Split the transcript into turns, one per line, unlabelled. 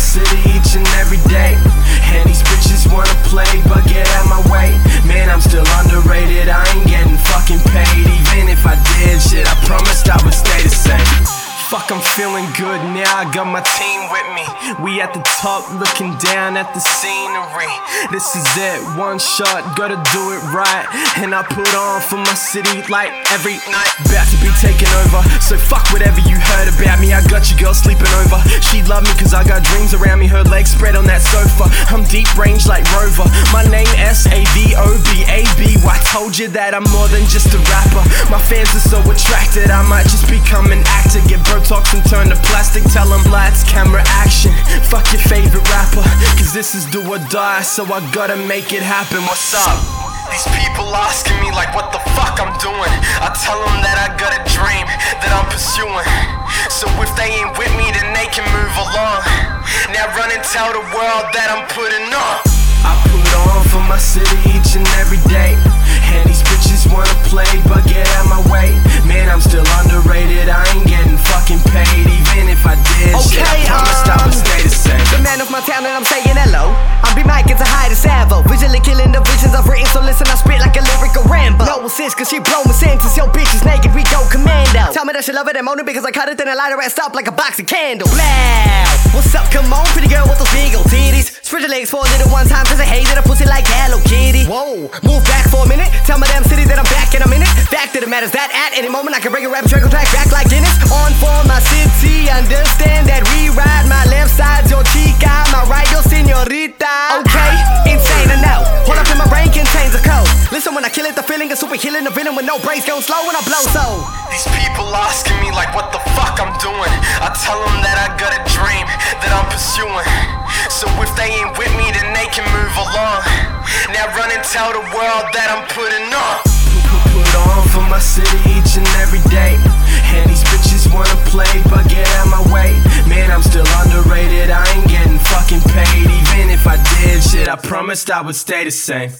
city each and every day. And these bitches wanna play, but get out my way. Man, I'm still underrated, I ain't getting fucking paid. Even if I did shit, I promised I would stay the same. Fuck, I'm feeling good now. I got my team with me. We at the top, looking down at the scenery. This is it, one shot, gotta do it right. And I put on for my city like every night. About to be taken over, so fuck whatever you heard about me. I got your girl sleeping over. She love me cause I got dreams around me. Her legs spread on that sofa. I'm deep range like Rover. My name S A V O B A B. I told you that I'm more than just a rapper. My fans are so attracted, I might just become an actor. Get Botox and turn to plastic. Tell them lights, camera, action. Fuck your favorite rapper, cause this is do or die. So I gotta make it happen. What's up? These people asking me like what the fuck I'm doing. I tell them that I pursuing. So if they ain't with me, then they can move along. Now run and tell the world that I'm putting on. I put on for my city each and every day. And these bitches wanna play, but get out my way. Man, I'm still underrated. I ain't getting fucking paid, even if I did. Shit, I Okay, promised I would um, stay the same. The
man of my town and I'm saying hello. I'm B-Mike, it's a high to Savo. Visually killing the visions I've written, so listen, I spit like a lyrical Rambo. No assist, cause she blow my senses. Yo, bitches naked, we go that she love it and moan it because I cut it, then I light ass up like a box of candles. Blow! What's up, come on, pretty girl with those big old titties. Spread your legs for a little one time, cause I hated a pussy like Hello Kitty. Whoa, move back for a minute. Tell my damn city that I'm back in a minute. Back to the matters that at any moment I can bring a rap track back like Guinness. On for my city, understand I kill it, the feeling is super healing, the villain with no brakes, going slow when I blow so.
These people asking me like what the fuck I'm doing. I tell them that I got a dream that I'm pursuing. So if they ain't with me, then they can move along. Now run and tell the world that I'm putting on. Put on for my city each and every day. And these bitches wanna play, but get out my way. Man, I'm still underrated. I ain't getting fucking paid, even if I did. Shit, I promised I would stay the same.